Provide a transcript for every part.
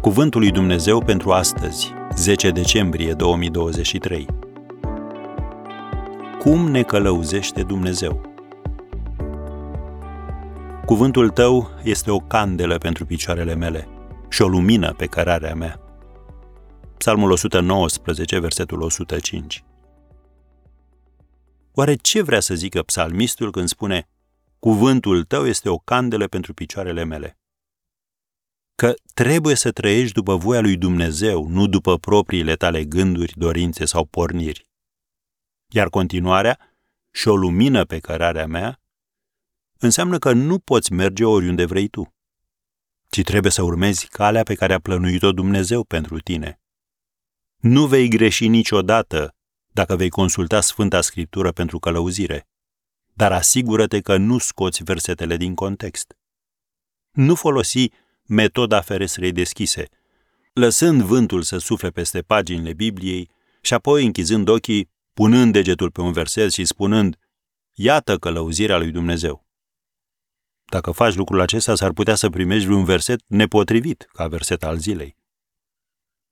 Cuvântul lui Dumnezeu pentru astăzi, 10 decembrie 2023. Cum ne călăuzește Dumnezeu? Cuvântul tău este o candelă pentru picioarele mele și o lumină pe cărarea mea. Psalmul 119, versetul 105. Oare ce vrea să zică psalmistul când spune Cuvântul tău este o candelă pentru picioarele mele? Că trebuie să trăiești după voia lui Dumnezeu, nu după propriile tale gânduri, dorințe sau porniri. Iar continuarea, și o lumină pe cărarea mea, înseamnă că nu poți merge oriunde vrei tu, ci trebuie să urmezi calea pe care a plănuit-o Dumnezeu pentru tine. Nu vei greși niciodată dacă vei consulta Sfânta Scriptură pentru călăuzire, dar asigură-te că nu scoți versetele din context. Nu folosi metoda ferestrei deschise, lăsând vântul să sufle peste paginile Bibliei și apoi închizând ochii, punând degetul pe un verset și spunând, Iată călăuzirea lui Dumnezeu. Dacă faci lucrul acesta, s-ar putea să primești un verset nepotrivit ca verset al zilei.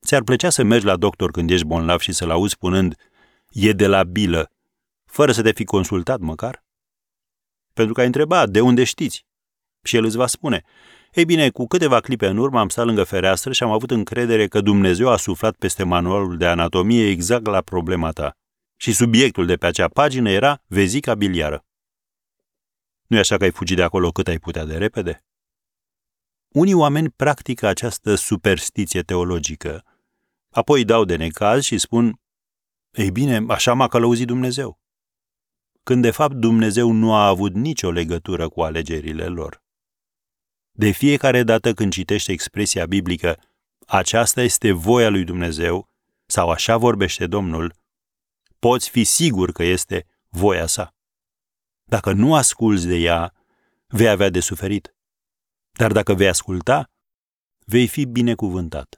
Ți-ar plăcea să mergi la doctor când ești bolnav și să-l auzi spunând, e de la bilă, fără să te fi consultat măcar? Pentru că ai întrebat, de unde știți? Și el îți va spune, ei bine, cu câteva clipe în urmă am stat lângă fereastră și am avut încredere că Dumnezeu a suflat peste manualul de anatomie exact la problema ta. Și subiectul de pe acea pagină era vezica biliară. nu e așa că ai fugit de acolo cât ai putea de repede? Unii oameni practică această superstiție teologică. Apoi dau de necaz și spun, ei bine, așa m-a călăuzit Dumnezeu. Când de fapt Dumnezeu nu a avut nicio legătură cu alegerile lor. De fiecare dată când citești expresia biblică, aceasta este voia lui Dumnezeu, sau așa vorbește Domnul, poți fi sigur că este voia sa. Dacă nu asculți de ea, vei avea de suferit. Dar dacă vei asculta, vei fi binecuvântat.